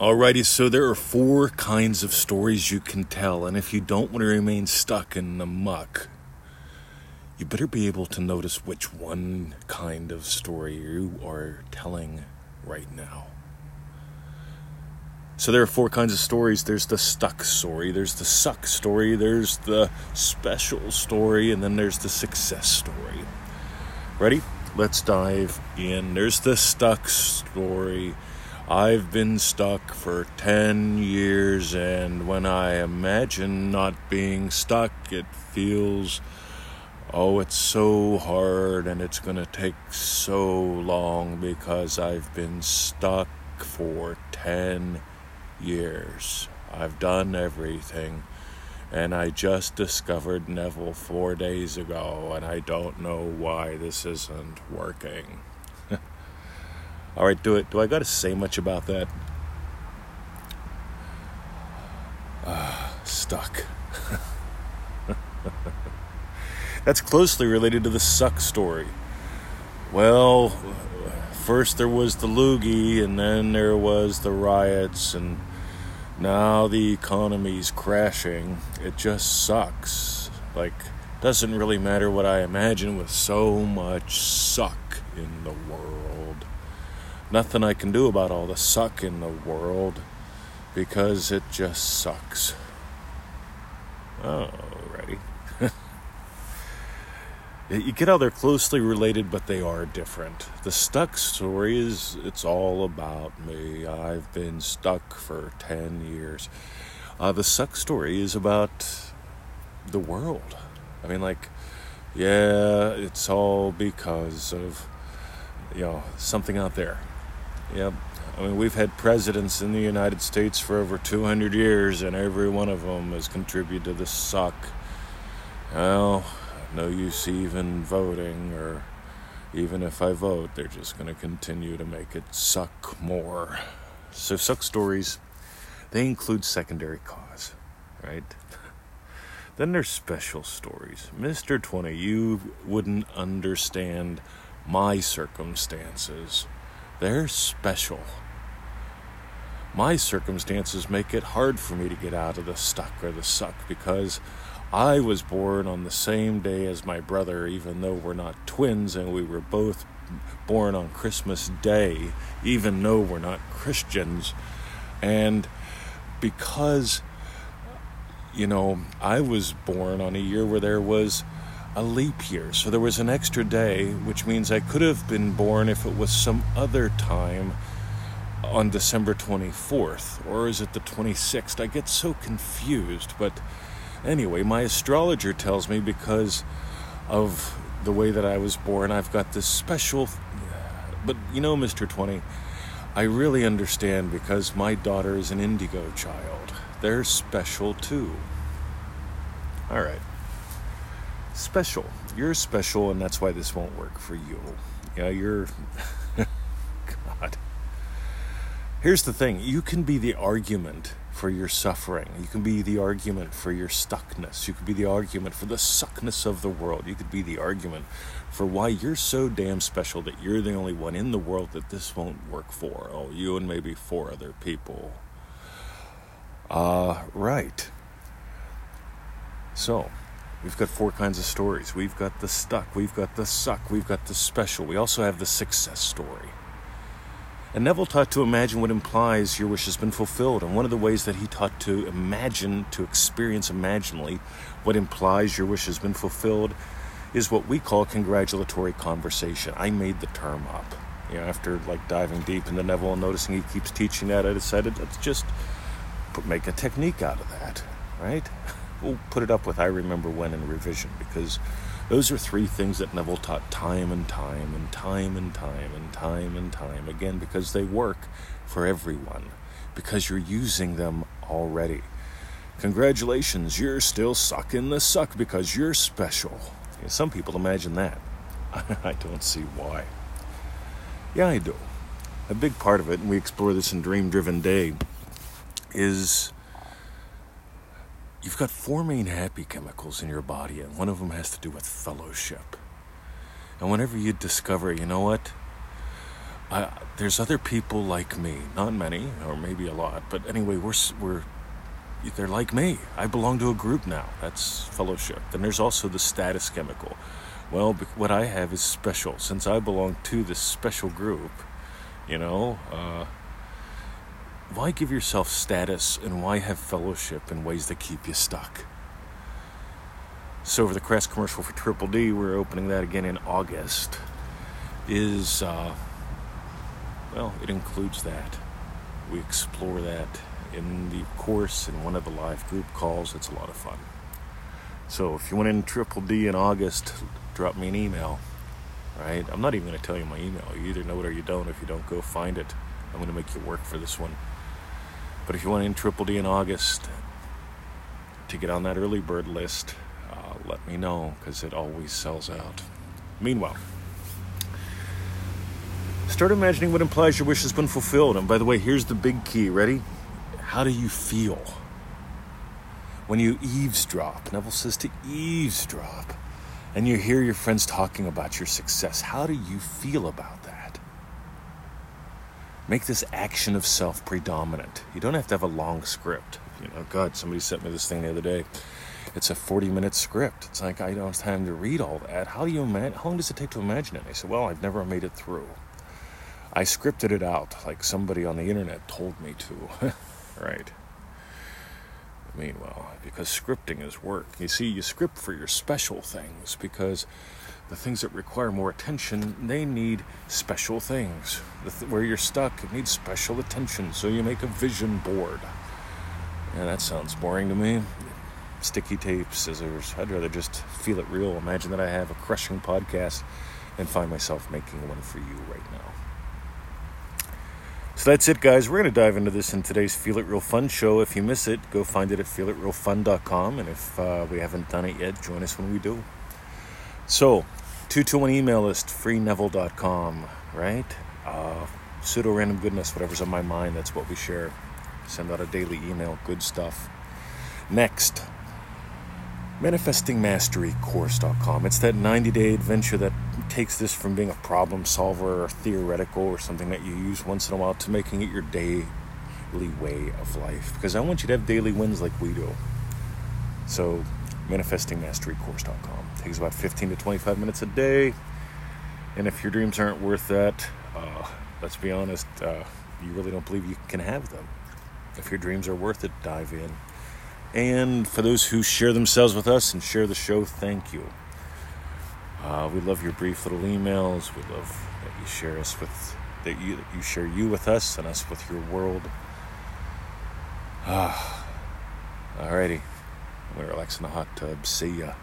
Alrighty, so there are four kinds of stories you can tell, and if you don't want to remain stuck in the muck, you better be able to notice which one kind of story you are telling right now. So there are four kinds of stories. There's the stuck story, there's the suck story, there's the special story, and then there's the success story. Ready? Let's dive in. There's the stuck story. I've been stuck for 10 years, and when I imagine not being stuck, it feels, oh, it's so hard and it's going to take so long because I've been stuck for 10 years. I've done everything, and I just discovered Neville four days ago, and I don't know why this isn't working. All right, do it. Do I got to say much about that? Uh, stuck. That's closely related to the suck story. Well, first there was the loogie, and then there was the riots, and now the economy's crashing. It just sucks. Like, doesn't really matter what I imagine with so much suck in the world nothing I can do about all the suck in the world because it just sucks. Alrighty. you get how they're closely related, but they are different. The stuck story is it's all about me. I've been stuck for 10 years. Uh, the suck story is about the world. I mean, like, yeah, it's all because of, you know, something out there. Yep. I mean, we've had presidents in the United States for over 200 years, and every one of them has contributed to the suck. Well, no use even voting, or even if I vote, they're just going to continue to make it suck more. So, suck stories, they include secondary cause, right? then there's special stories. Mr. 20, you wouldn't understand my circumstances they're special. My circumstances make it hard for me to get out of the stuck or the suck because I was born on the same day as my brother, even though we're not twins and we were both born on Christmas Day, even though we're not Christians. And because, you know, I was born on a year where there was a leap year. So there was an extra day, which means I could have been born if it was some other time on December 24th, or is it the 26th? I get so confused. But anyway, my astrologer tells me because of the way that I was born, I've got this special. But you know, Mr. 20, I really understand because my daughter is an indigo child. They're special too. All right special. You're special, and that's why this won't work for you. Yeah, you're. God. Here's the thing you can be the argument for your suffering. You can be the argument for your stuckness. You could be the argument for the suckness of the world. You could be the argument for why you're so damn special that you're the only one in the world that this won't work for. Oh, you and maybe four other people. Uh, right. So, We've got four kinds of stories. We've got the stuck, we've got the suck, we've got the special. We also have the success story. And Neville taught to imagine what implies your wish has been fulfilled. And one of the ways that he taught to imagine, to experience imaginally what implies your wish has been fulfilled is what we call congratulatory conversation. I made the term up. You know, after like diving deep into Neville and noticing he keeps teaching that, I decided let's just make a technique out of that, right? we'll put it up with I Remember When in revision because those are three things that Neville taught time and time and time and time and time and time again because they work for everyone because you're using them already. Congratulations, you're still sucking the suck because you're special. some people imagine that. I don't see why. Yeah, I do. A big part of it, and we explore this in Dream Driven Day, is You've got four main happy chemicals in your body, and one of them has to do with fellowship. And whenever you discover, you know what? Uh, there's other people like me, not many, or maybe a lot, but anyway, we're we're they're like me. I belong to a group now. That's fellowship. Then there's also the status chemical. Well, what I have is special. Since I belong to this special group, you know, uh, why give yourself status and why have fellowship in ways that keep you stuck? So, for the Crest commercial for Triple D, we're opening that again in August. Is, uh, well, it includes that. We explore that in the course in one of the live group calls. It's a lot of fun. So, if you want in Triple D in August, drop me an email. Right? I'm not even going to tell you my email. You either know it or you don't. If you don't, go find it. I'm going to make you work for this one. But if you want in Triple D in August to get on that early bird list, uh, let me know because it always sells out. Meanwhile, start imagining what implies your wish has been fulfilled. And by the way, here's the big key. Ready? How do you feel when you eavesdrop? Neville says to eavesdrop, and you hear your friends talking about your success. How do you feel about? Make this action of self predominant. You don't have to have a long script. You know, God, somebody sent me this thing the other day. It's a 40 minute script. It's like, I don't have time to read all that. How do you imagine? How long does it take to imagine it? I said, Well, I've never made it through. I scripted it out like somebody on the internet told me to. right? Meanwhile, because scripting is work. You see, you script for your special things because the things that require more attention, they need special things. Th- where you're stuck, it needs special attention. So you make a vision board. Yeah, that sounds boring to me. Sticky tape, scissors. I'd rather just feel it real. Imagine that I have a crushing podcast and find myself making one for you right now. So that's it, guys. We're going to dive into this in today's Feel It Real Fun show. If you miss it, go find it at feelitrealfun.com. And if uh, we haven't done it yet, join us when we do. So, 221 email list, freeneville.com, right? Uh, pseudo random goodness, whatever's on my mind, that's what we share. Send out a daily email, good stuff. Next, manifestingmasterycourse.com. It's that 90 day adventure that takes this from being a problem solver or theoretical or something that you use once in a while to making it your daily way of life. Because I want you to have daily wins like we do. So, manifestingmasterycourse.com. Takes about 15 to 25 minutes a day. And if your dreams aren't worth that, uh, let's be honest, uh, you really don't believe you can have them. If your dreams are worth it, dive in. And for those who share themselves with us and share the show, thank you. Uh, we love your brief little emails. We love that you share us with that you that you share you with us and us with your world. Ah, alrighty. I'm gonna relax in the hot tub. See ya.